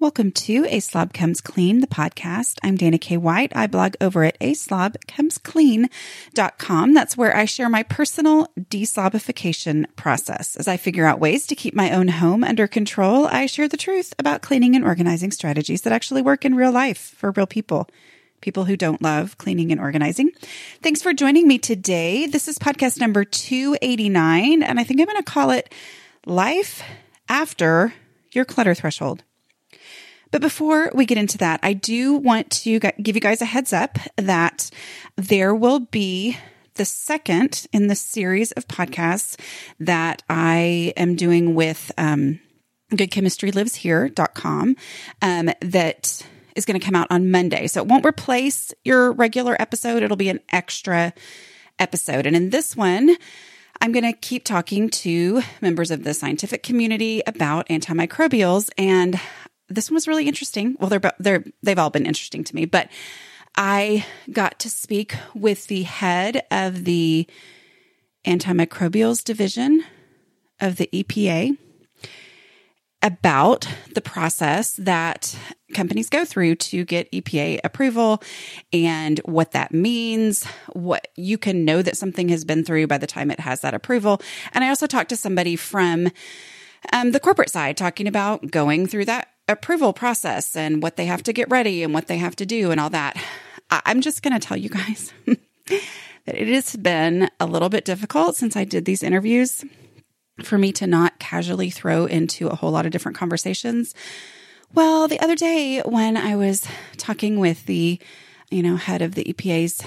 Welcome to A Slob Comes Clean, the podcast. I'm Dana K. White. I blog over at aslobcomesclean.com. That's where I share my personal deslobification process. As I figure out ways to keep my own home under control, I share the truth about cleaning and organizing strategies that actually work in real life for real people. People who don't love cleaning and organizing. Thanks for joining me today. This is podcast number 289, and I think I'm going to call it Life After Your Clutter Threshold. But before we get into that, I do want to give you guys a heads up that there will be the second in the series of podcasts that I am doing with um, goodchemistrylives.here.com um, that is going to come out on Monday. So it won't replace your regular episode, it'll be an extra episode. And in this one, I'm going to keep talking to members of the scientific community about antimicrobials. And this one was really interesting. Well, they're they're they've all been interesting to me, but I got to speak with the head of the antimicrobials division of the EPA about the process that companies go through to get EPA approval and what that means, what you can know that something has been through by the time it has that approval. And I also talked to somebody from um, the corporate side talking about going through that approval process and what they have to get ready and what they have to do and all that. I'm just going to tell you guys that it has been a little bit difficult since I did these interviews for me to not casually throw into a whole lot of different conversations. Well, the other day when I was talking with the, you know, head of the EPA's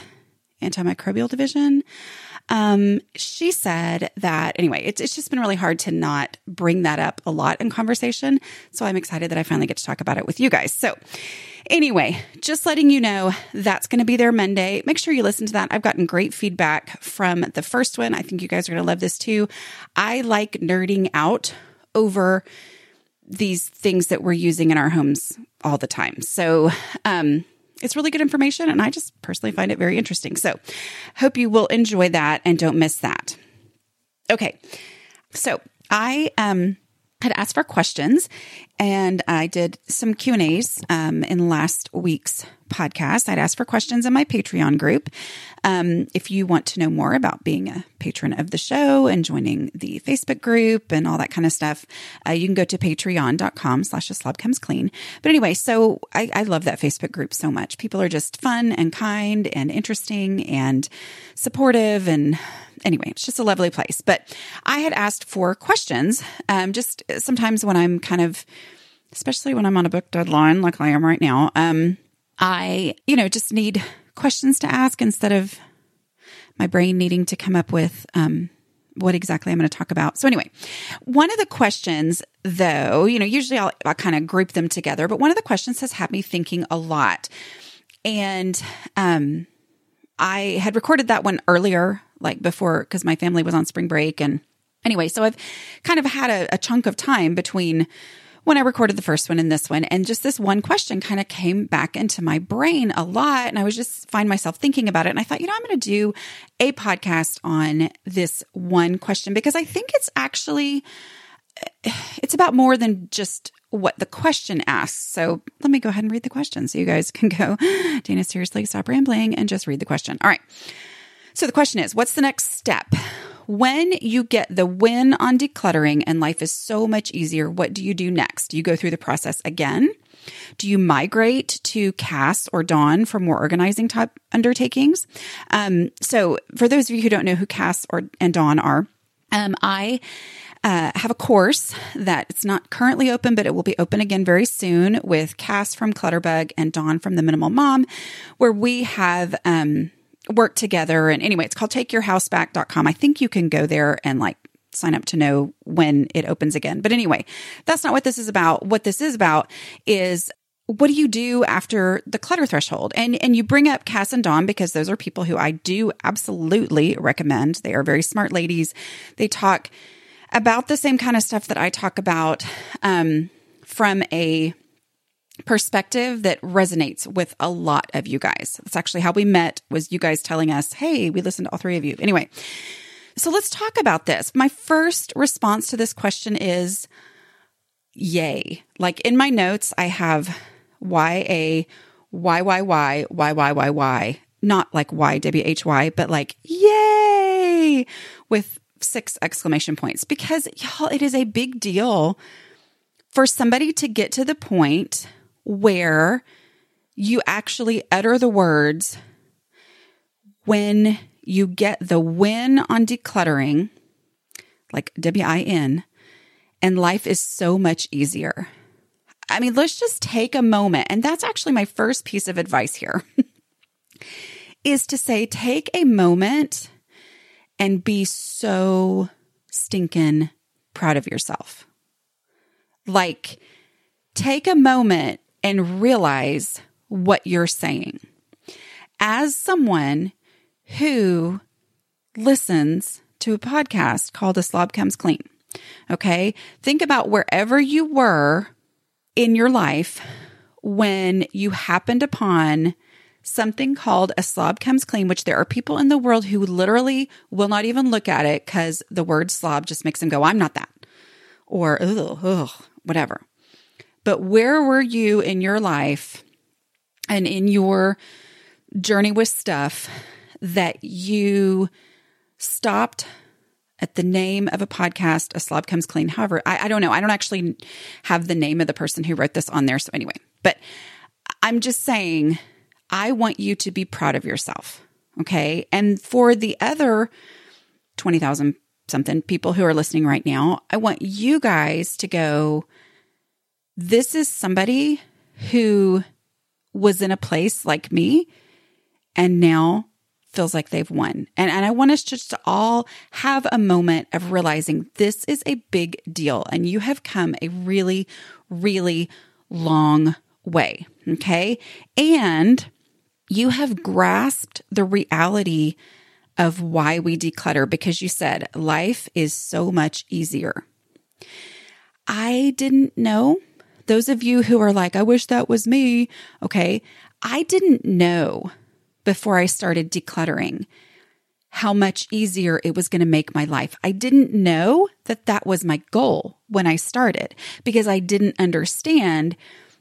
antimicrobial division, um, she said that anyway, it's, it's just been really hard to not bring that up a lot in conversation. So I'm excited that I finally get to talk about it with you guys. So anyway, just letting you know that's going to be there Monday. Make sure you listen to that. I've gotten great feedback from the first one. I think you guys are going to love this too. I like nerding out over these things that we're using in our homes all the time. So, um, it's really good information and I just personally find it very interesting. So, hope you will enjoy that and don't miss that. Okay. So, I um had asked for questions and I did some Q and A's um, in last week's podcast. I'd asked for questions in my Patreon group. Um, if you want to know more about being a patron of the show and joining the Facebook group and all that kind of stuff, uh, you can go to patreon.com slash a slob comes clean. But anyway, so I, I love that Facebook group so much. People are just fun and kind and interesting and supportive and anyway, it's just a lovely place. But I had asked for questions. Um, just sometimes when I'm kind of, especially when I'm on a book deadline, like I am right now, um, I, you know, just need questions to ask instead of my brain needing to come up with, um, what exactly I'm going to talk about. So anyway, one of the questions though, you know, usually I'll, I'll kind of group them together, but one of the questions has had me thinking a lot. And, um, I had recorded that one earlier like before because my family was on spring break. And anyway, so I've kind of had a, a chunk of time between when I recorded the first one and this one. And just this one question kind of came back into my brain a lot. And I was just find myself thinking about it. And I thought, you know, I'm going to do a podcast on this one question because I think it's actually, it's about more than just what the question asks. So let me go ahead and read the question so you guys can go, Dana, seriously, stop rambling and just read the question. All right. So the question is what's the next step? When you get the win on decluttering and life is so much easier, what do you do next? Do you go through the process again? Do you migrate to Cass or Dawn for more organizing type undertakings? Um, so, for those of you who don't know who Cass or and Dawn are, um, I uh, have a course that it's not currently open, but it will be open again very soon with Cass from Clutterbug and Dawn from the Minimal Mom, where we have um, work together. And anyway, it's called takeyourhouseback.com. I think you can go there and like sign up to know when it opens again. But anyway, that's not what this is about. What this is about is what do you do after the clutter threshold? And and you bring up Cass and Dawn because those are people who I do absolutely recommend. They are very smart ladies. They talk about the same kind of stuff that I talk about um, from a perspective that resonates with a lot of you guys. That's actually how we met was you guys telling us, "Hey, we listened to all three of you." Anyway, so let's talk about this. My first response to this question is yay. Like in my notes, I have Y A Y Y Y Y Y Y Y, not like Y W H Y, but like yay with six exclamation points because y'all, it is a big deal for somebody to get to the point where you actually utter the words when you get the win on decluttering, like W I N, and life is so much easier. I mean, let's just take a moment. And that's actually my first piece of advice here is to say, take a moment and be so stinking proud of yourself. Like, take a moment and realize what you're saying. As someone who listens to a podcast called A Slob Comes Clean, okay, think about wherever you were in your life when you happened upon something called a slob comes clean, which there are people in the world who literally will not even look at it because the word slob just makes them go, I'm not that. Or, ugh, ugh, whatever. But where were you in your life and in your journey with stuff that you stopped at the name of a podcast, A Slob Comes Clean. However, I, I don't know. I don't actually have the name of the person who wrote this on there. So, anyway, but I'm just saying, I want you to be proud of yourself. Okay. And for the other 20,000 something people who are listening right now, I want you guys to go, this is somebody who was in a place like me and now feels like they've won. And, and I want us just to all have a moment of realizing this is a big deal and you have come a really, really long way. Okay. And you have grasped the reality of why we declutter because you said life is so much easier. I didn't know. Those of you who are like, I wish that was me. Okay. I didn't know before I started decluttering how much easier it was going to make my life. I didn't know that that was my goal when I started because I didn't understand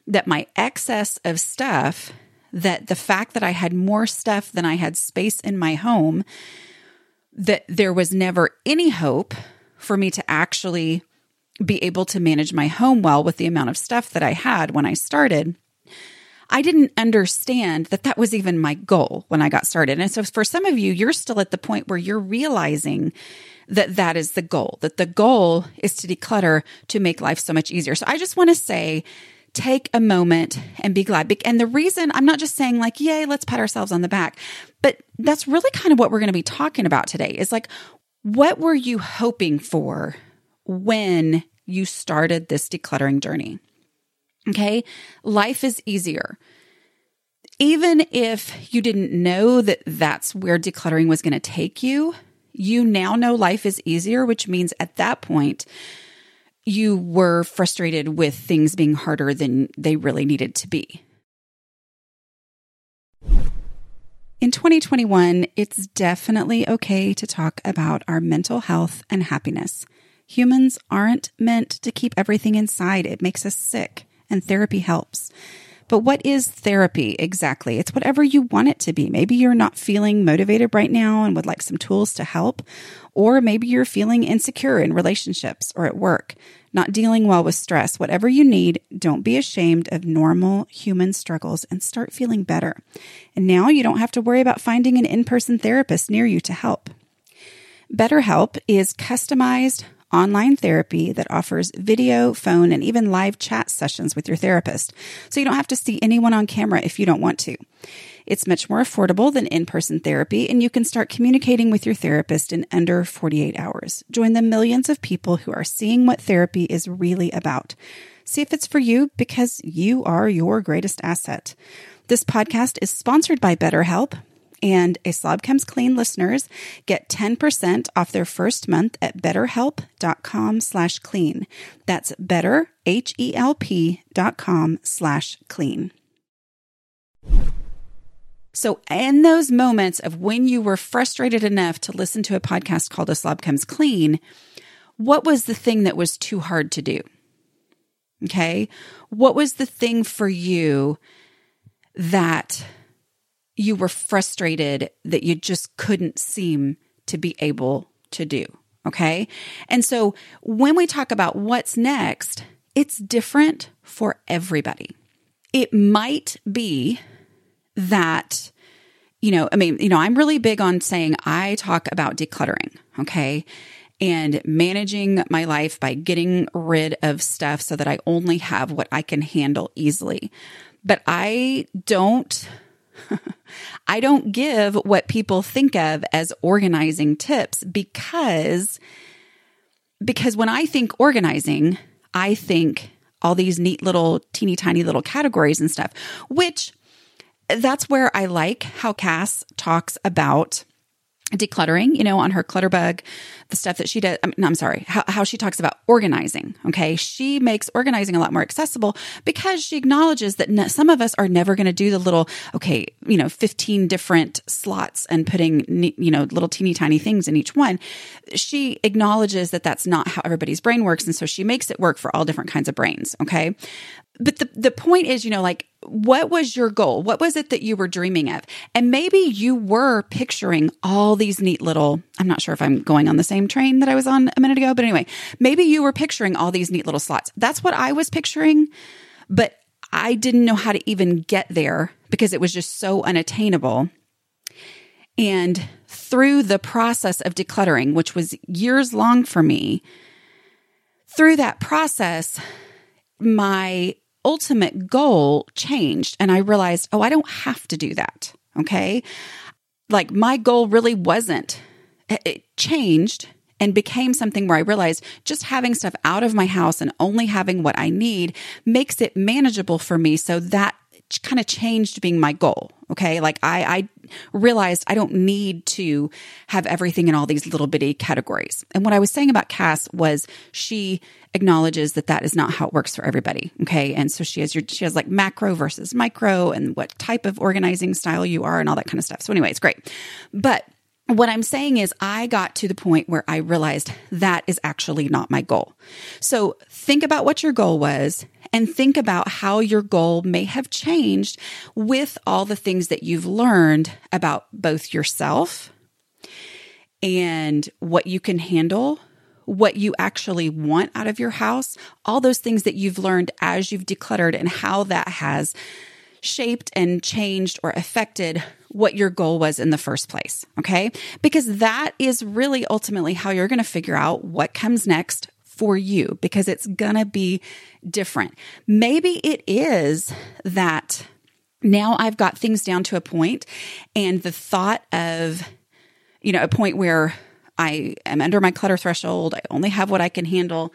that my excess of stuff, that the fact that I had more stuff than I had space in my home, that there was never any hope for me to actually be able to manage my home well with the amount of stuff that I had when I started. I didn't understand that that was even my goal when I got started. And so for some of you, you're still at the point where you're realizing that that is the goal, that the goal is to declutter to make life so much easier. So I just want to say, take a moment and be glad. And the reason I'm not just saying like, yay, let's pat ourselves on the back, but that's really kind of what we're going to be talking about today is like, what were you hoping for when you started this decluttering journey? Okay. Life is easier. Even if you didn't know that that's where decluttering was going to take you, you now know life is easier, which means at that point, you were frustrated with things being harder than they really needed to be. In 2021, it's definitely okay to talk about our mental health and happiness. Humans aren't meant to keep everything inside, it makes us sick and therapy helps. But what is therapy exactly? It's whatever you want it to be. Maybe you're not feeling motivated right now and would like some tools to help. Or maybe you're feeling insecure in relationships or at work, not dealing well with stress. Whatever you need, don't be ashamed of normal human struggles and start feeling better. And now you don't have to worry about finding an in person therapist near you to help. BetterHelp is customized online therapy that offers video, phone, and even live chat sessions with your therapist. So you don't have to see anyone on camera if you don't want to. It's much more affordable than in person therapy, and you can start communicating with your therapist in under 48 hours. Join the millions of people who are seeing what therapy is really about. See if it's for you because you are your greatest asset. This podcast is sponsored by BetterHelp, and a Slob Comes Clean listeners get 10% off their first month at betterhelp.com slash clean. That's better, com slash clean. So, in those moments of when you were frustrated enough to listen to a podcast called A Slob Comes Clean, what was the thing that was too hard to do? Okay. What was the thing for you that you were frustrated that you just couldn't seem to be able to do? Okay. And so when we talk about what's next, it's different for everybody. It might be that, you know, I mean, you know, I'm really big on saying I talk about decluttering. Okay and managing my life by getting rid of stuff so that I only have what I can handle easily. But I don't I don't give what people think of as organizing tips because because when I think organizing, I think all these neat little teeny tiny little categories and stuff, which that's where I like how Cass talks about decluttering, you know, on her Clutterbug, the stuff that she does. Um, I mean, I'm sorry, how, how she talks about organizing. Okay. She makes organizing a lot more accessible because she acknowledges that some of us are never going to do the little, okay, you know, 15 different slots and putting, you know, little teeny tiny things in each one. She acknowledges that that's not how everybody's brain works. And so she makes it work for all different kinds of brains. Okay. But the, the point is, you know, like what was your goal? What was it that you were dreaming of? And maybe you were picturing all these neat little, I'm not sure if I'm going on the same train that I was on a minute ago, but anyway, maybe you were picturing all these neat little slots. That's what I was picturing, but I didn't know how to even get there because it was just so unattainable. And through the process of decluttering, which was years long for me, through that process, my ultimate goal changed and I realized, oh, I don't have to do that. Okay. Like my goal really wasn't, it changed and became something where I realized just having stuff out of my house and only having what I need makes it manageable for me. So that kind of changed being my goal. Okay. Like I, I realized I don't need to have everything in all these little bitty categories. And what I was saying about Cass was she acknowledges that that is not how it works for everybody. Okay. And so she has your, she has like macro versus micro and what type of organizing style you are and all that kind of stuff. So anyway, it's great. But what I'm saying is, I got to the point where I realized that is actually not my goal. So think about what your goal was and think about how your goal may have changed with all the things that you've learned about both yourself and what you can handle, what you actually want out of your house, all those things that you've learned as you've decluttered and how that has shaped and changed or affected what your goal was in the first place. Okay. Because that is really ultimately how you're going to figure out what comes next for you because it's going to be different. Maybe it is that now I've got things down to a point and the thought of, you know, a point where I am under my clutter threshold, I only have what I can handle.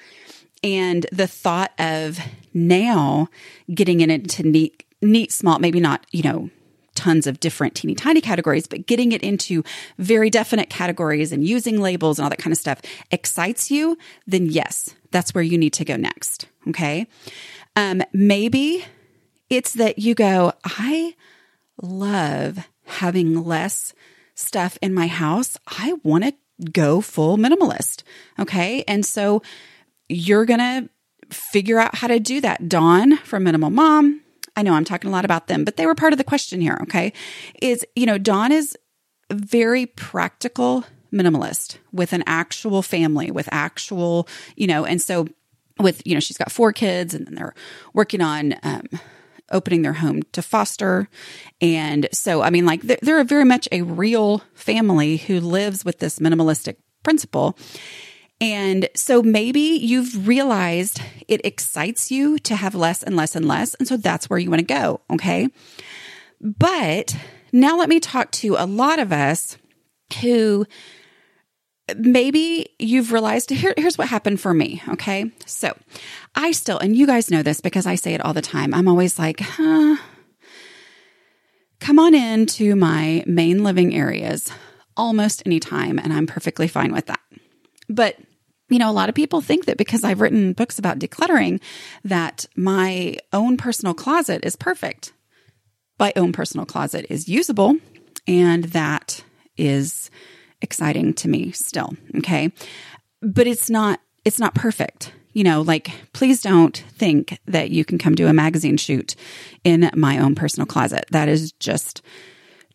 And the thought of now getting it into neat, neat, small, maybe not, you know, tons of different teeny tiny categories, but getting it into very definite categories and using labels and all that kind of stuff excites you, then yes, that's where you need to go next. Okay. Um, maybe it's that you go, I love having less stuff in my house. I want to go full minimalist. Okay. And so you're going to figure out how to do that. Dawn from Minimal Mom I know I'm talking a lot about them, but they were part of the question here, okay? Is, you know, Dawn is very practical minimalist with an actual family, with actual, you know, and so with, you know, she's got four kids and then they're working on, um, opening their home to foster. And so, I mean, like, they're, they're very much a real family who lives with this minimalistic principle. And so maybe you've realized it excites you to have less and less and less. And so that's where you want to go. Okay. But now let me talk to a lot of us who maybe you've realized here, here's what happened for me. Okay. So I still, and you guys know this because I say it all the time. I'm always like, huh, come on into my main living areas almost anytime, and I'm perfectly fine with that. But you know, a lot of people think that because I've written books about decluttering, that my own personal closet is perfect. My own personal closet is usable, and that is exciting to me still. Okay. But it's not, it's not perfect. You know, like, please don't think that you can come do a magazine shoot in my own personal closet. That is just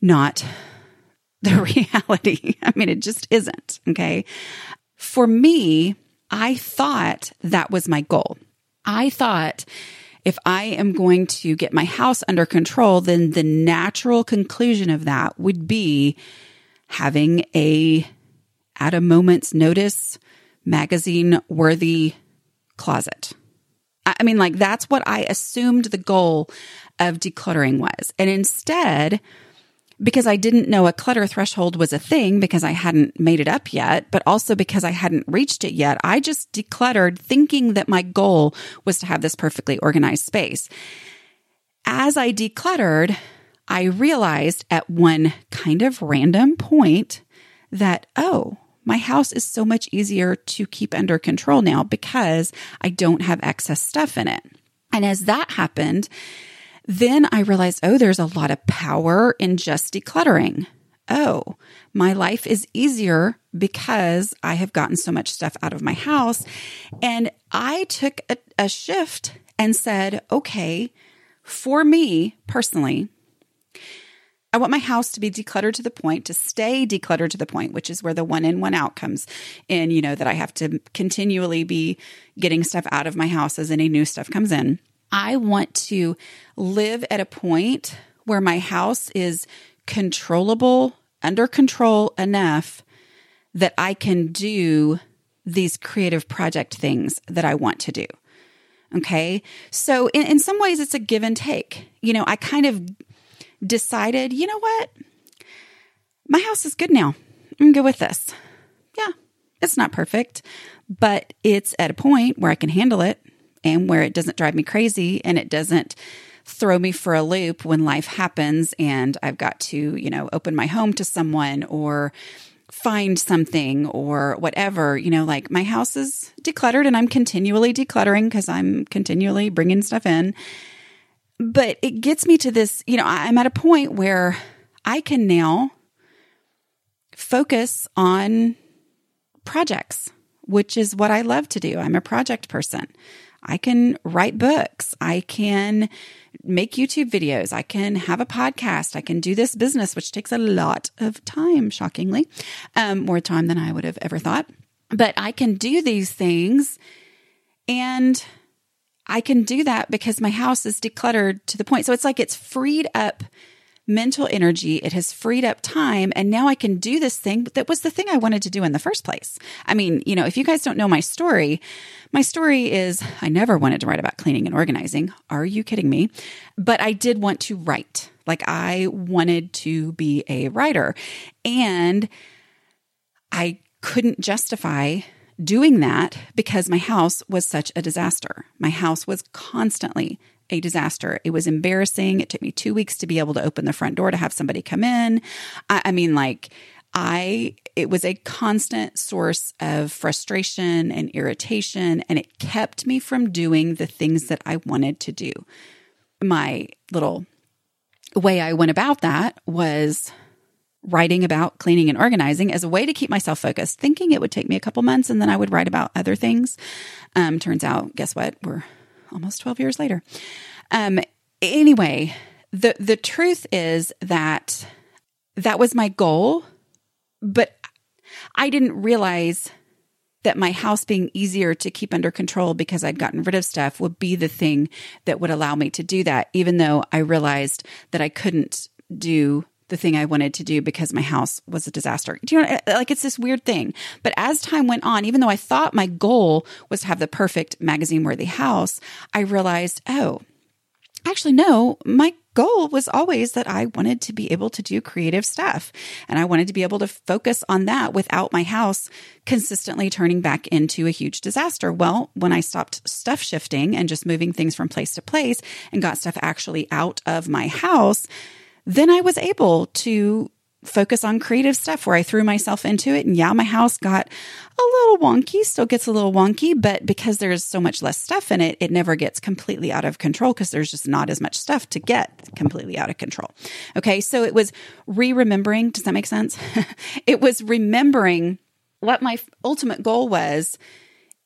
not the reality. I mean, it just isn't. Okay. For me, I thought that was my goal. I thought if I am going to get my house under control, then the natural conclusion of that would be having a at a moment's notice magazine worthy closet. I mean, like that's what I assumed the goal of decluttering was. And instead, because I didn't know a clutter threshold was a thing because I hadn't made it up yet, but also because I hadn't reached it yet, I just decluttered thinking that my goal was to have this perfectly organized space. As I decluttered, I realized at one kind of random point that, oh, my house is so much easier to keep under control now because I don't have excess stuff in it. And as that happened, then I realized, oh, there's a lot of power in just decluttering. Oh, my life is easier because I have gotten so much stuff out of my house. And I took a, a shift and said, okay, for me personally, I want my house to be decluttered to the point, to stay decluttered to the point, which is where the one in, one out comes in, you know, that I have to continually be getting stuff out of my house as any new stuff comes in. I want to live at a point where my house is controllable, under control enough that I can do these creative project things that I want to do. Okay. So in, in some ways, it's a give and take. You know, I kind of decided, you know what? My house is good now. I'm good with this. Yeah, it's not perfect, but it's at a point where I can handle it and where it doesn't drive me crazy and it doesn't throw me for a loop when life happens and I've got to, you know, open my home to someone or find something or whatever. You know, like my house is decluttered and I'm continually decluttering because I'm continually bringing stuff in. But it gets me to this, you know, I'm at a point where I can now focus on projects, which is what I love to do. I'm a project person. I can write books. I can make YouTube videos. I can have a podcast. I can do this business, which takes a lot of time, shockingly, um, more time than I would have ever thought. But I can do these things and I can do that because my house is decluttered to the point. So it's like it's freed up mental energy. It has freed up time. And now I can do this thing that was the thing I wanted to do in the first place. I mean, you know, if you guys don't know my story, my story is I never wanted to write about cleaning and organizing. Are you kidding me? But I did want to write. Like I wanted to be a writer. And I couldn't justify doing that because my house was such a disaster. My house was constantly a disaster. It was embarrassing. It took me two weeks to be able to open the front door to have somebody come in. I, I mean, like, I, it was a constant source of frustration and irritation, and it kept me from doing the things that I wanted to do. My little way I went about that was writing about cleaning and organizing as a way to keep myself focused, thinking it would take me a couple months and then I would write about other things. Um, turns out, guess what? We're almost 12 years later. Um, anyway, the, the truth is that that was my goal, but I didn't realize that my house being easier to keep under control because I'd gotten rid of stuff would be the thing that would allow me to do that, even though I realized that I couldn't do the thing I wanted to do because my house was a disaster. Do you know, uh, like it's this weird thing. But as time went on, even though I thought my goal was to have the perfect magazine worthy house, I realized, oh, actually, no, my goal was always that I wanted to be able to do creative stuff. And I wanted to be able to focus on that without my house consistently turning back into a huge disaster. Well, when I stopped stuff shifting and just moving things from place to place and got stuff actually out of my house, then I was able to focus on creative stuff where I threw myself into it. And yeah, my house got a little wonky, still gets a little wonky, but because there's so much less stuff in it, it never gets completely out of control because there's just not as much stuff to get completely out of control. Okay. So it was re remembering. Does that make sense? it was remembering what my ultimate goal was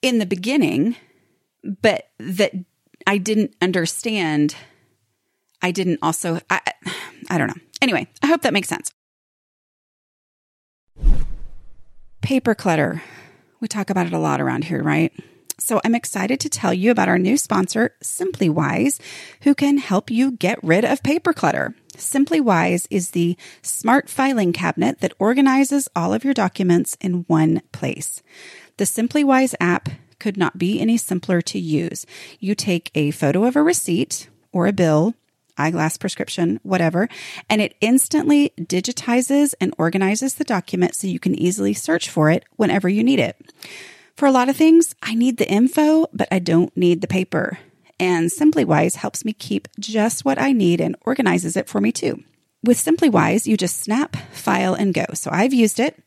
in the beginning, but that I didn't understand. I didn't also, I, I don't know. Anyway, I hope that makes sense. Paper clutter. We talk about it a lot around here, right? So I'm excited to tell you about our new sponsor, Simply Wise, who can help you get rid of paper clutter. Simply Wise is the smart filing cabinet that organizes all of your documents in one place. The Simply Wise app could not be any simpler to use. You take a photo of a receipt or a bill eyeglass prescription, whatever, and it instantly digitizes and organizes the document so you can easily search for it whenever you need it. For a lot of things, I need the info, but I don't need the paper. And SimplyWise helps me keep just what I need and organizes it for me too. With SimplyWise, you just snap, file, and go. So I've used it.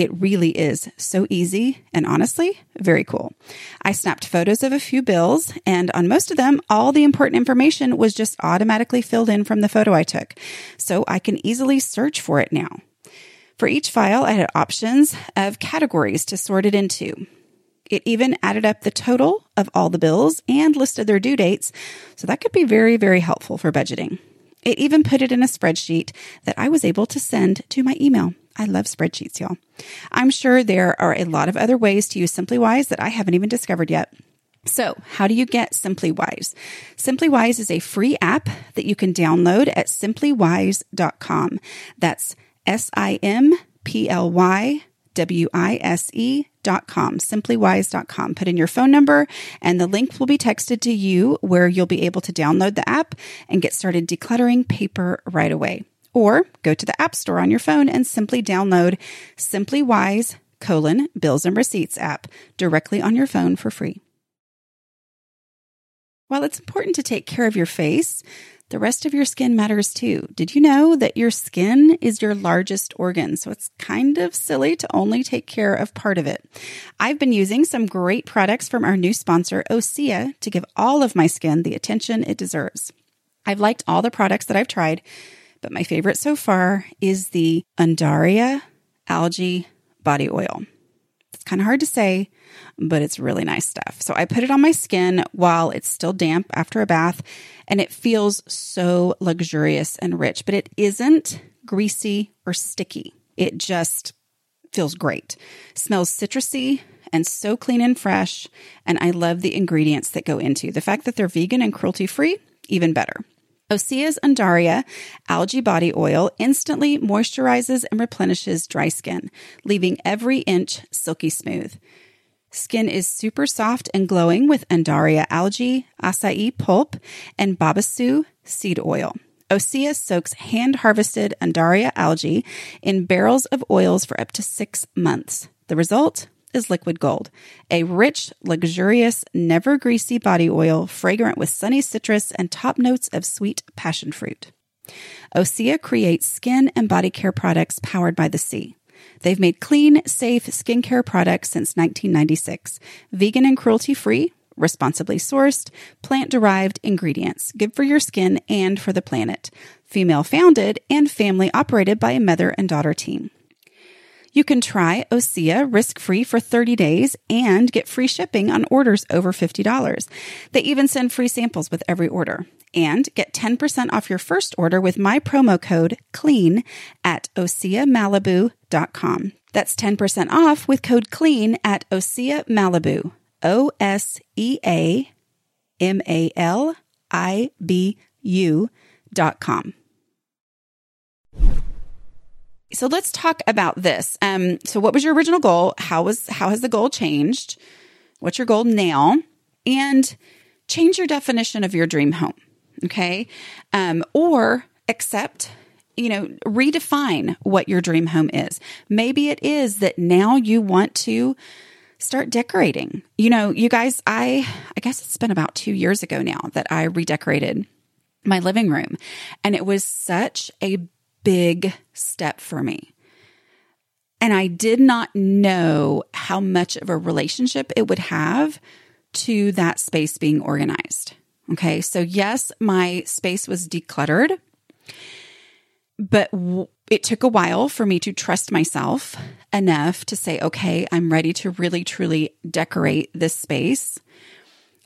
It really is so easy and honestly, very cool. I snapped photos of a few bills, and on most of them, all the important information was just automatically filled in from the photo I took. So I can easily search for it now. For each file, I had options of categories to sort it into. It even added up the total of all the bills and listed their due dates, so that could be very, very helpful for budgeting. It even put it in a spreadsheet that I was able to send to my email. I love spreadsheets, y'all. I'm sure there are a lot of other ways to use SimplyWise that I haven't even discovered yet. So, how do you get SimplyWise? SimplyWise is a free app that you can download at simplywise.com. That's S I M P L Y W I S E dot com, simplywise.com. Put in your phone number and the link will be texted to you where you'll be able to download the app and get started decluttering paper right away. Or go to the App Store on your phone and simply download Simply Wise colon Bills and Receipts app directly on your phone for free. While it's important to take care of your face, the rest of your skin matters too. Did you know that your skin is your largest organ? So it's kind of silly to only take care of part of it. I've been using some great products from our new sponsor, Osea, to give all of my skin the attention it deserves. I've liked all the products that I've tried, but my favorite so far is the Undaria Algae Body Oil. It's kind of hard to say, but it's really nice stuff. So I put it on my skin while it's still damp after a bath, and it feels so luxurious and rich, but it isn't greasy or sticky. It just feels great. Smells citrusy and so clean and fresh, and I love the ingredients that go into. The fact that they're vegan and cruelty free, even better. Osea's Undaria algae body oil instantly moisturizes and replenishes dry skin, leaving every inch silky smooth. Skin is super soft and glowing with Undaria algae, acai pulp, and babassu seed oil. Osea soaks hand harvested Undaria algae in barrels of oils for up to six months. The result? Is liquid gold, a rich, luxurious, never greasy body oil fragrant with sunny citrus and top notes of sweet passion fruit. Osea creates skin and body care products powered by the sea. They've made clean, safe skincare products since 1996, vegan and cruelty free, responsibly sourced, plant derived ingredients, good for your skin and for the planet, female founded, and family operated by a mother and daughter team. You can try Osea risk free for 30 days and get free shipping on orders over $50. They even send free samples with every order. And get 10% off your first order with my promo code CLEAN at OseaMalibu.com. That's 10% off with code CLEAN at Osea Malibu. O S E A M A L I B U dot com. So let's talk about this. Um, so what was your original goal? How was how has the goal changed? What's your goal now? And change your definition of your dream home. Okay. Um, or accept you know, redefine what your dream home is. Maybe it is that now you want to start decorating. You know, you guys, I I guess it's been about 2 years ago now that I redecorated my living room and it was such a big step for me. And I did not know how much of a relationship it would have to that space being organized. Okay. So, yes, my space was decluttered, but w- it took a while for me to trust myself enough to say, okay, I'm ready to really, truly decorate this space.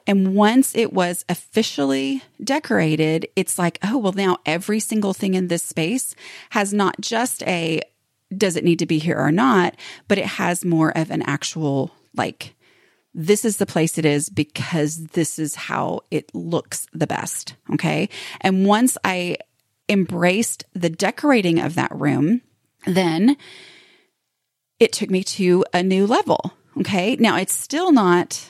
And once it was officially decorated, it's like, oh, well, now every single thing in this space has not just a does it need to be here or not, but it has more of an actual like this is the place it is because this is how it looks the best. Okay. And once I embraced the decorating of that room, then it took me to a new level. Okay. Now it's still not,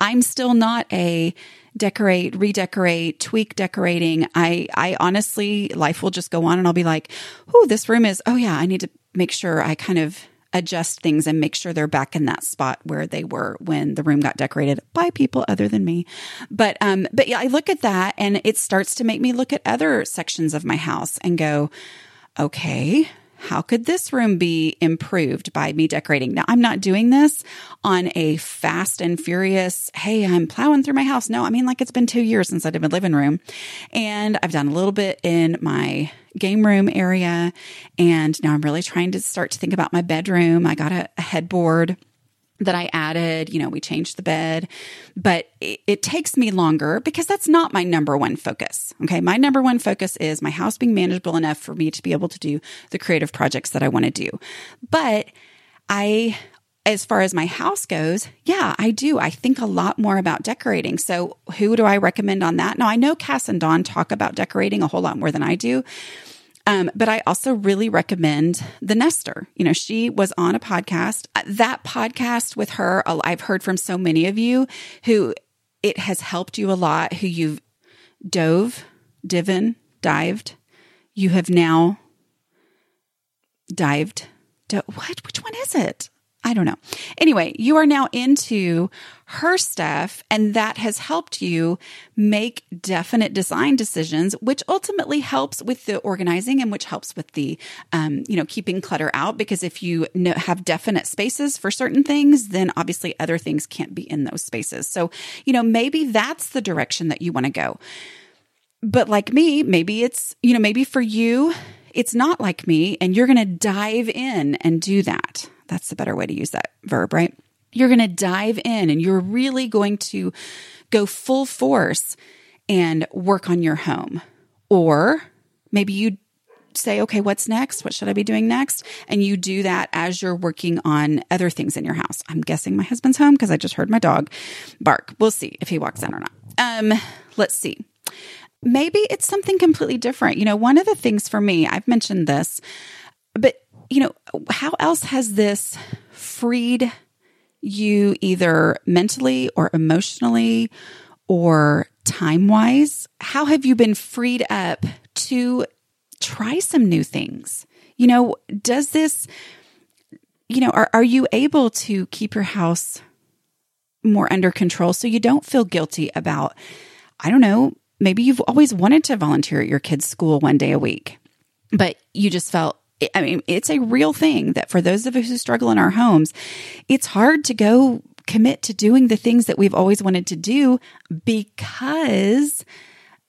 I'm still not a decorate, redecorate, tweak decorating. I, I honestly, life will just go on and I'll be like, oh, this room is, oh yeah, I need to make sure I kind of adjust things and make sure they're back in that spot where they were when the room got decorated by people other than me. But um but yeah, I look at that and it starts to make me look at other sections of my house and go, okay, how could this room be improved by me decorating? Now, I'm not doing this on a fast and furious, hey, I'm plowing through my house. No, I mean, like it's been two years since I did my living room. And I've done a little bit in my game room area. And now I'm really trying to start to think about my bedroom. I got a, a headboard that I added. You know, we changed the bed, but it, it, takes me longer because that's not my number one focus. Okay. My number one focus is my house being manageable enough for me to be able to do the creative projects that I want to do. But I, as far as my house goes, yeah, I do. I think a lot more about decorating. So, who do I recommend on that? Now, I know Cass and Dawn talk about decorating a whole lot more than I do. Um, but I also really recommend The Nester. You know, she was on a podcast. Uh, that podcast with her, I've heard from so many of you who it has helped you a lot, who you've dove, divin, dived. You have now dived. Do- what? Which one is it? I don't know. Anyway, you are now into her stuff, and that has helped you make definite design decisions, which ultimately helps with the organizing and which helps with the, um, you know, keeping clutter out. Because if you know, have definite spaces for certain things, then obviously other things can't be in those spaces. So, you know, maybe that's the direction that you want to go. But like me, maybe it's, you know, maybe for you, it's not like me, and you're going to dive in and do that. That's the better way to use that verb, right? You're going to dive in and you're really going to go full force and work on your home. Or maybe you say, okay, what's next? What should I be doing next? And you do that as you're working on other things in your house. I'm guessing my husband's home because I just heard my dog bark. We'll see if he walks in or not. Um, let's see. Maybe it's something completely different. You know, one of the things for me, I've mentioned this, but you know, how else has this freed you either mentally or emotionally or time wise? How have you been freed up to try some new things? You know, does this, you know, are, are you able to keep your house more under control so you don't feel guilty about, I don't know, maybe you've always wanted to volunteer at your kid's school one day a week, but you just felt I mean, it's a real thing that for those of us who struggle in our homes, it's hard to go commit to doing the things that we've always wanted to do because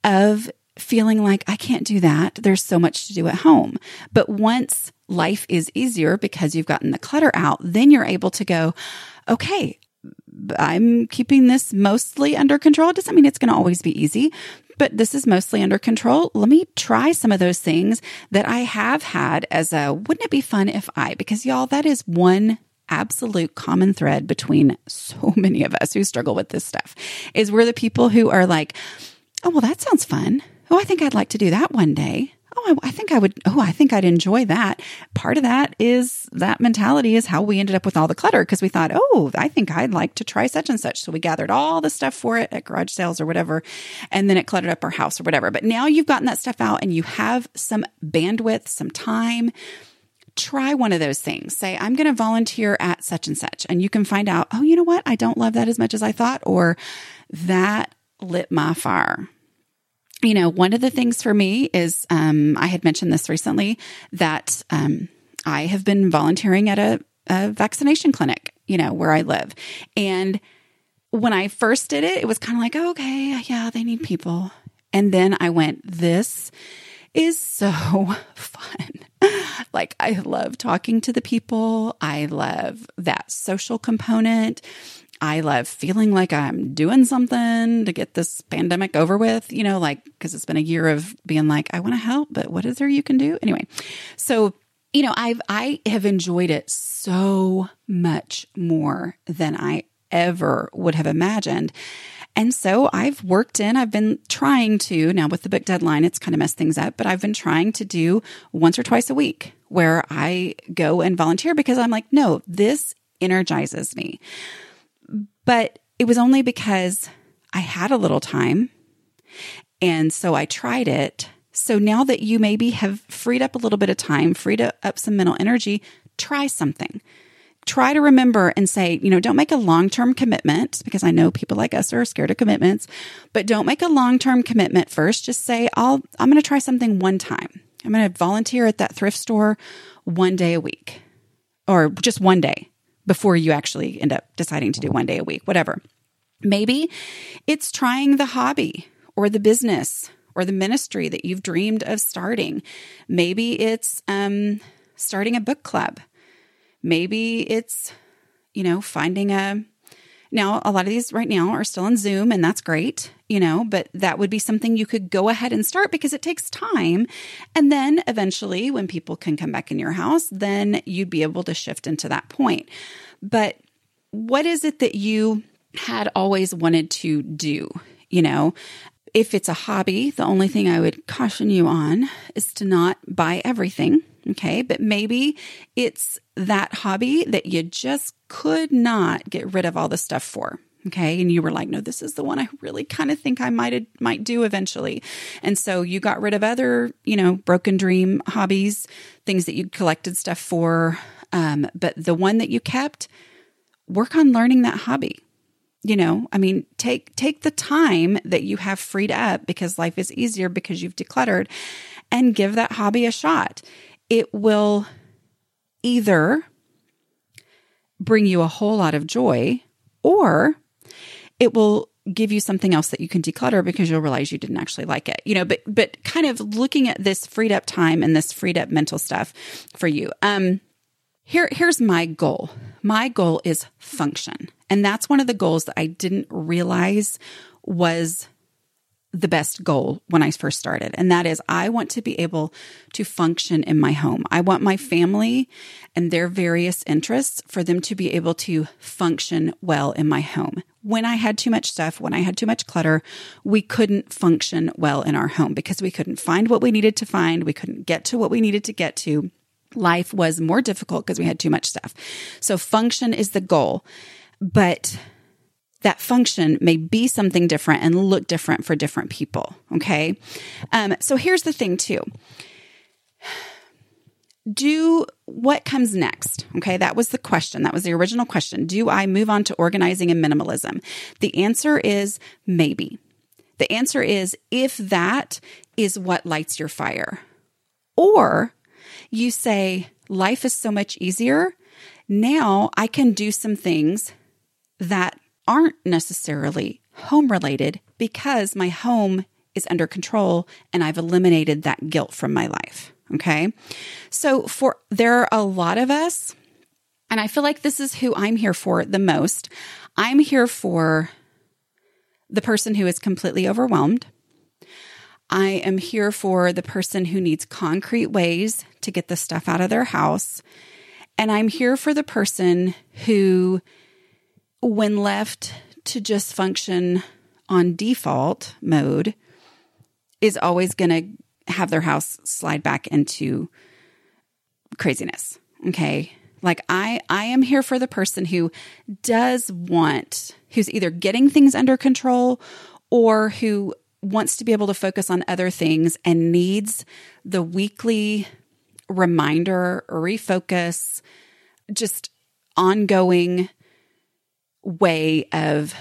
of feeling like I can't do that. There's so much to do at home. But once life is easier because you've gotten the clutter out, then you're able to go, okay, I'm keeping this mostly under control. It doesn't mean it's going to always be easy, but this is mostly under control. Let me try some of those things that I have had as a wouldn't it be fun if I, because y'all, that is one absolute common thread between so many of us who struggle with this stuff is we're the people who are like, oh, well, that sounds fun. Oh, I think I'd like to do that one day. I, I think I would, oh, I think I'd enjoy that. Part of that is that mentality is how we ended up with all the clutter because we thought, oh, I think I'd like to try such and such. So we gathered all the stuff for it at garage sales or whatever. And then it cluttered up our house or whatever. But now you've gotten that stuff out and you have some bandwidth, some time try one of those things. Say, I'm going to volunteer at such and such. And you can find out, oh, you know what? I don't love that as much as I thought, or that lit my fire you know, one of the things for me is um, I had mentioned this recently that um, I have been volunteering at a, a vaccination clinic, you know, where I live. And when I first did it, it was kind of like, oh, okay, yeah, they need people. And then I went, this is so fun. like, I love talking to the people. I love that social component. I love feeling like I'm doing something to get this pandemic over with, you know, like, because it's been a year of being like, I want to help, but what is there you can do? Anyway, so, you know, I've, I have enjoyed it so much more than I ever would have imagined. And so I've worked in, I've been trying to, now with the book deadline, it's kind of messed things up, but I've been trying to do once or twice a week where I go and volunteer because I'm like, no, this energizes me. But it was only because I had a little time. And so I tried it. So now that you maybe have freed up a little bit of time, freed up some mental energy, try something. Try to remember and say, you know, don't make a long term commitment because I know people like us are scared of commitments, but don't make a long term commitment first. Just say, I'll, I'm going to try something one time. I'm going to volunteer at that thrift store one day a week or just one day before you actually end up deciding to do one day a week, whatever. Maybe it's trying the hobby or the business or the ministry that you've dreamed of starting. Maybe it's um, starting a book club. Maybe it's, you know, finding a. Now, a lot of these right now are still on Zoom, and that's great, you know, but that would be something you could go ahead and start because it takes time. And then eventually, when people can come back in your house, then you'd be able to shift into that point. But what is it that you had always wanted to do? You know, if it's a hobby, the only thing I would caution you on is to not buy everything. Okay. But maybe it's that hobby that you just could not get rid of all the stuff for. Okay. And you were like, no, this is the one I really kind of think I might, might do eventually. And so you got rid of other, you know, broken dream hobbies, things that you collected stuff for. Um, but the one that you kept, work on learning that hobby. You know, I mean, take take the time that you have freed up because life is easier because you've decluttered and give that hobby a shot. It will either bring you a whole lot of joy or it will give you something else that you can declutter because you'll realize you didn't actually like it. You know, but but kind of looking at this freed up time and this freed up mental stuff for you. Um here, here's my goal. My goal is function. And that's one of the goals that I didn't realize was the best goal when I first started. And that is, I want to be able to function in my home. I want my family and their various interests for them to be able to function well in my home. When I had too much stuff, when I had too much clutter, we couldn't function well in our home because we couldn't find what we needed to find. We couldn't get to what we needed to get to life was more difficult because we had too much stuff. So function is the goal, but that function may be something different and look different for different people. Okay. Um, so here's the thing too. Do what comes next? Okay, that was the question. That was the original question. Do I move on to organizing and minimalism? The answer is maybe. The answer is if that is what lights your fire. Or you say, life is so much easier. Now I can do some things that aren't necessarily home related because my home is under control and I've eliminated that guilt from my life. Okay. So for there are a lot of us, and I feel like this is who I'm here for the most. I'm here for the person who is completely overwhelmed. I am here for the person who needs concrete ways to get the stuff out of their house. And I'm here for the person who, when left to just function on default mode, is always going to have their house slide back into craziness. Okay. Like I I am here for the person who does want who's either getting things under control or who wants to be able to focus on other things and needs the weekly reminder, refocus, just ongoing way of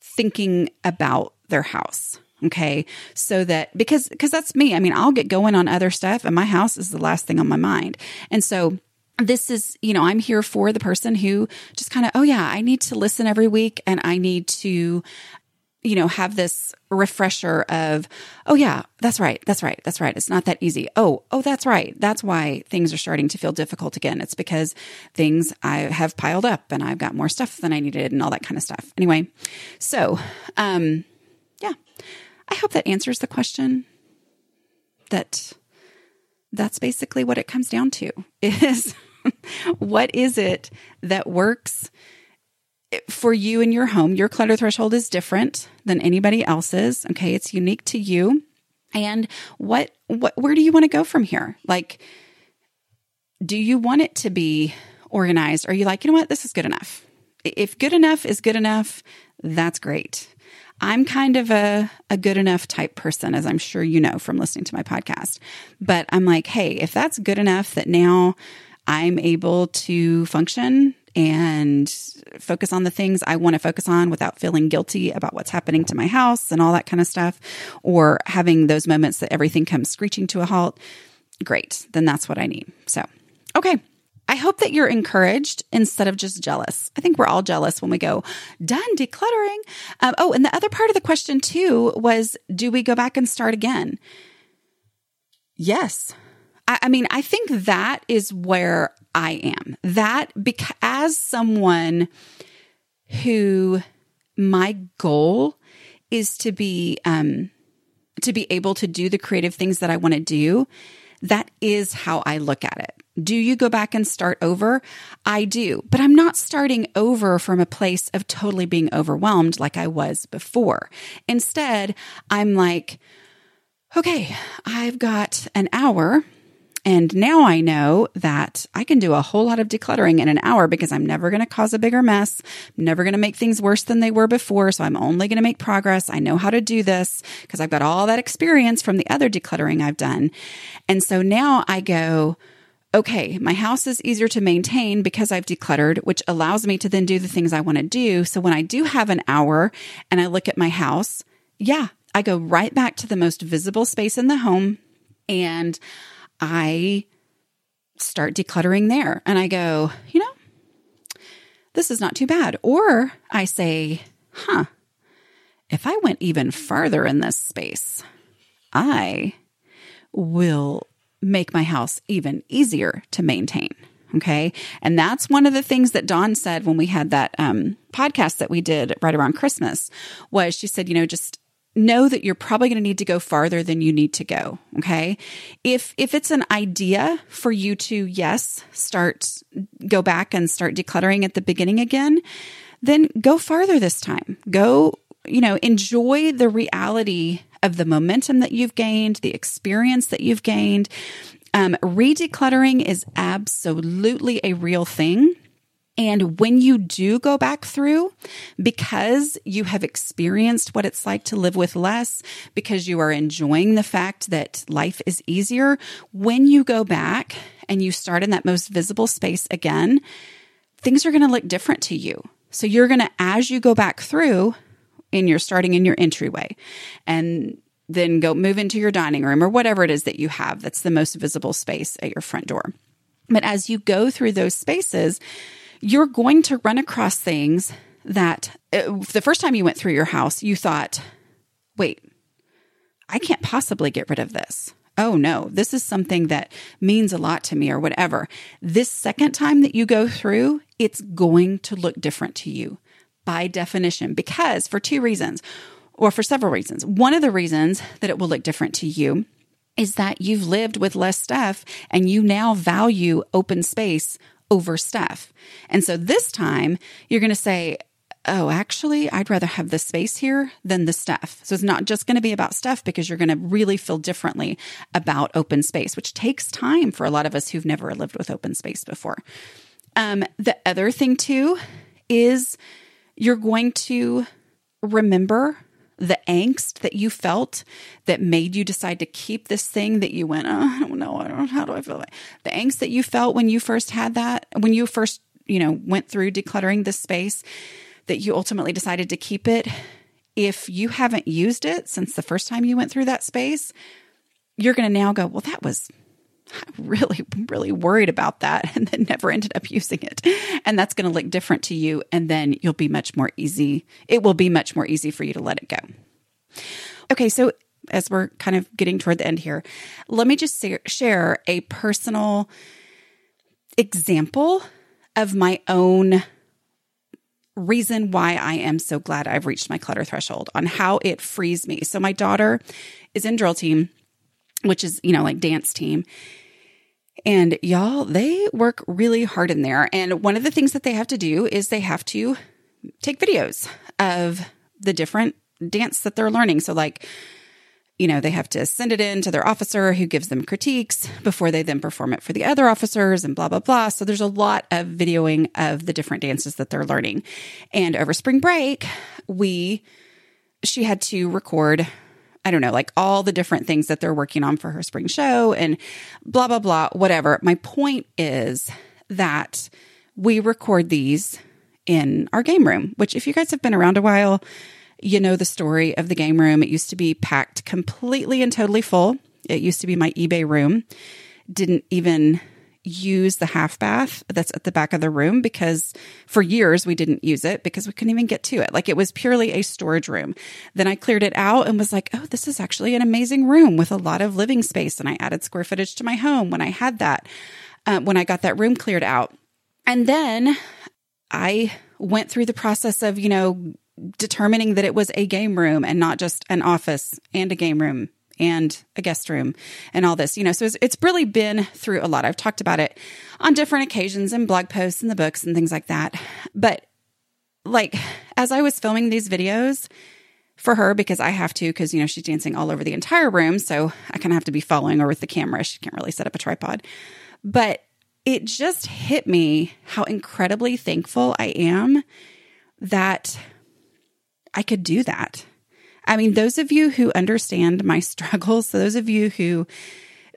thinking about their house. Okay. So that because because that's me. I mean, I'll get going on other stuff and my house is the last thing on my mind. And so this is, you know, I'm here for the person who just kind of, oh yeah, I need to listen every week and I need to you know, have this refresher of, oh yeah, that's right, that's right, that's right. It's not that easy. Oh, oh, that's right. That's why things are starting to feel difficult again. It's because things I have piled up and I've got more stuff than I needed and all that kind of stuff. Anyway, so um, yeah, I hope that answers the question. That that's basically what it comes down to is what is it that works for you in your home, your clutter threshold is different than anybody else's. Okay. It's unique to you. And what, what, where do you want to go from here? Like, do you want it to be organized? Are you like, you know what? This is good enough. If good enough is good enough, that's great. I'm kind of a, a good enough type person, as I'm sure you know from listening to my podcast. But I'm like, hey, if that's good enough that now I'm able to function and focus on the things I want to focus on without feeling guilty about what's happening to my house and all that kind of stuff, or having those moments that everything comes screeching to a halt, great. Then that's what I need. So, okay. I hope that you're encouraged instead of just jealous. I think we're all jealous when we go, done decluttering. Um, oh, and the other part of the question too was, do we go back and start again? Yes. I, I mean, I think that is where I am. That because as someone who my goal is to be um to be able to do the creative things that I want to do, that is how I look at it. Do you go back and start over? I do, but I'm not starting over from a place of totally being overwhelmed like I was before. Instead, I'm like, okay, I've got an hour and now I know that I can do a whole lot of decluttering in an hour because I'm never going to cause a bigger mess. I'm never going to make things worse than they were before. So I'm only going to make progress. I know how to do this because I've got all that experience from the other decluttering I've done. And so now I go, okay, my house is easier to maintain because I've decluttered, which allows me to then do the things I want to do. So when I do have an hour and I look at my house, yeah, I go right back to the most visible space in the home and I start decluttering there and I go, you know, this is not too bad. Or I say, huh, if I went even farther in this space, I will make my house even easier to maintain. Okay. And that's one of the things that Dawn said when we had that um, podcast that we did right around Christmas was she said, you know, just know that you're probably going to need to go farther than you need to go okay? If if it's an idea for you to yes start go back and start decluttering at the beginning again then go farther this time. Go you know enjoy the reality of the momentum that you've gained the experience that you've gained. Um, redecluttering is absolutely a real thing and when you do go back through, because you have experienced what it's like to live with less, because you are enjoying the fact that life is easier, when you go back and you start in that most visible space again, things are going to look different to you. So you're going to, as you go back through, and you're starting in your entryway and then go move into your dining room or whatever it is that you have that's the most visible space at your front door. But as you go through those spaces, you're going to run across things that uh, the first time you went through your house, you thought, wait, I can't possibly get rid of this. Oh no, this is something that means a lot to me or whatever. This second time that you go through, it's going to look different to you by definition because for two reasons or for several reasons. One of the reasons that it will look different to you is that you've lived with less stuff and you now value open space over stuff. And so this time you're going to say, oh, actually, I'd rather have the space here than the stuff. So it's not just going to be about stuff because you're going to really feel differently about open space, which takes time for a lot of us who've never lived with open space before. Um, the other thing, too, is you're going to remember the angst that you felt that made you decide to keep this thing that you went, oh, I don't know, I don't, how do I feel? Like? The angst that you felt when you first had that, when you first, you know, went through decluttering this space, that you ultimately decided to keep it. If you haven't used it since the first time you went through that space, you're going to now go, well, that was really, really worried about that and then never ended up using it. And that's going to look different to you. And then you'll be much more easy. It will be much more easy for you to let it go. Okay. So as we're kind of getting toward the end here, let me just share a personal example of my own reason why I am so glad I've reached my clutter threshold on how it frees me. So my daughter is in drill team which is, you know, like dance team. And y'all, they work really hard in there. And one of the things that they have to do is they have to take videos of the different dance that they're learning. So, like, you know, they have to send it in to their officer who gives them critiques before they then perform it for the other officers and blah, blah, blah. So there's a lot of videoing of the different dances that they're learning. And over spring break, we, she had to record I don't know, like all the different things that they're working on for her spring show and blah, blah, blah, whatever. My point is that we record these in our game room, which, if you guys have been around a while, you know the story of the game room. It used to be packed completely and totally full. It used to be my eBay room. Didn't even use the half bath that's at the back of the room because for years we didn't use it because we couldn't even get to it. Like it was purely a storage room. Then I cleared it out and was like, oh, this is actually an amazing room with a lot of living space. And I added square footage to my home when I had that, uh, when I got that room cleared out. And then I went through the process of, you know, determining that it was a game room and not just an office and a game room and a guest room and all this, you know. So it's, it's really been through a lot. I've talked about it on different occasions and blog posts and the books and things like that. But like as I was filming these videos for her, because I have to, because, you know, she's dancing all over the entire room. So I kind of have to be following her with the camera. She can't really set up a tripod. But it just hit me how incredibly thankful I am that I could do that I mean, those of you who understand my struggles, those of you who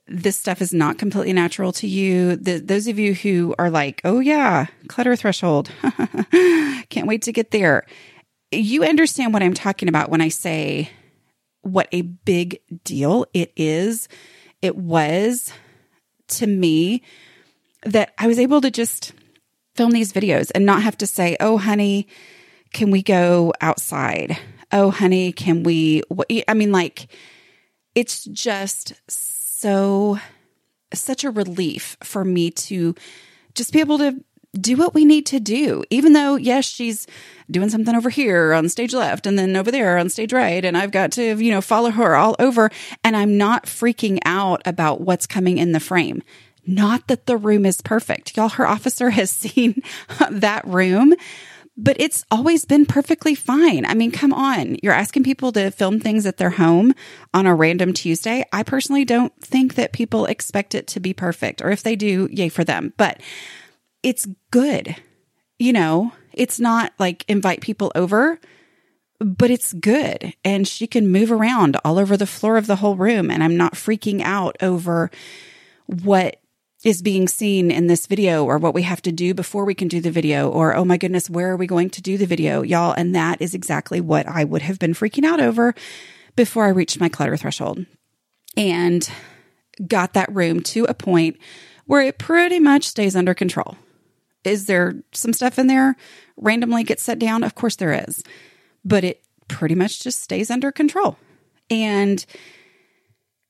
this stuff is not completely natural to you, the, those of you who are like, oh yeah, clutter threshold, can't wait to get there. You understand what I'm talking about when I say what a big deal it is, it was to me that I was able to just film these videos and not have to say, oh, honey, can we go outside? Oh, honey, can we? I mean, like, it's just so, such a relief for me to just be able to do what we need to do. Even though, yes, she's doing something over here on stage left and then over there on stage right. And I've got to, you know, follow her all over. And I'm not freaking out about what's coming in the frame. Not that the room is perfect. Y'all, her officer has seen that room but it's always been perfectly fine. I mean, come on. You're asking people to film things at their home on a random Tuesday. I personally don't think that people expect it to be perfect, or if they do, yay for them. But it's good. You know, it's not like invite people over, but it's good. And she can move around all over the floor of the whole room. And I'm not freaking out over what is being seen in this video or what we have to do before we can do the video or oh my goodness where are we going to do the video? Y'all and that is exactly what I would have been freaking out over before I reached my clutter threshold and got that room to a point where it pretty much stays under control. Is there some stuff in there? Randomly gets set down? Of course there is. But it pretty much just stays under control. And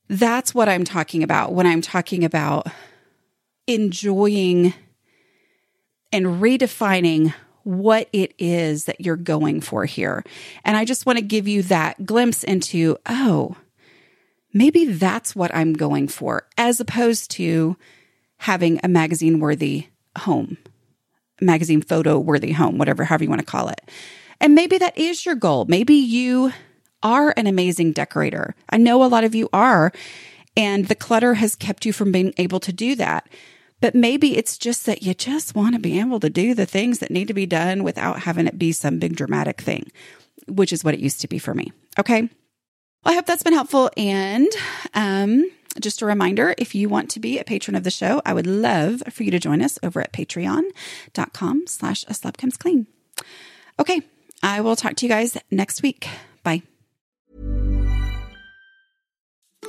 that's what I'm talking about when I'm talking about enjoying and redefining what it is that you're going for here. And I just want to give you that glimpse into, oh, maybe that's what I'm going for, as opposed to having a magazine worthy home, magazine photo worthy home, whatever, however you want to call it. And maybe that is your goal. Maybe you are an amazing decorator. I know a lot of you are, and the clutter has kept you from being able to do that. But maybe it's just that you just want to be able to do the things that need to be done without having it be some big dramatic thing, which is what it used to be for me. Okay. Well, I hope that's been helpful. And um, just a reminder if you want to be a patron of the show, I would love for you to join us over at patreon.com slash a slob comes clean. Okay. I will talk to you guys next week.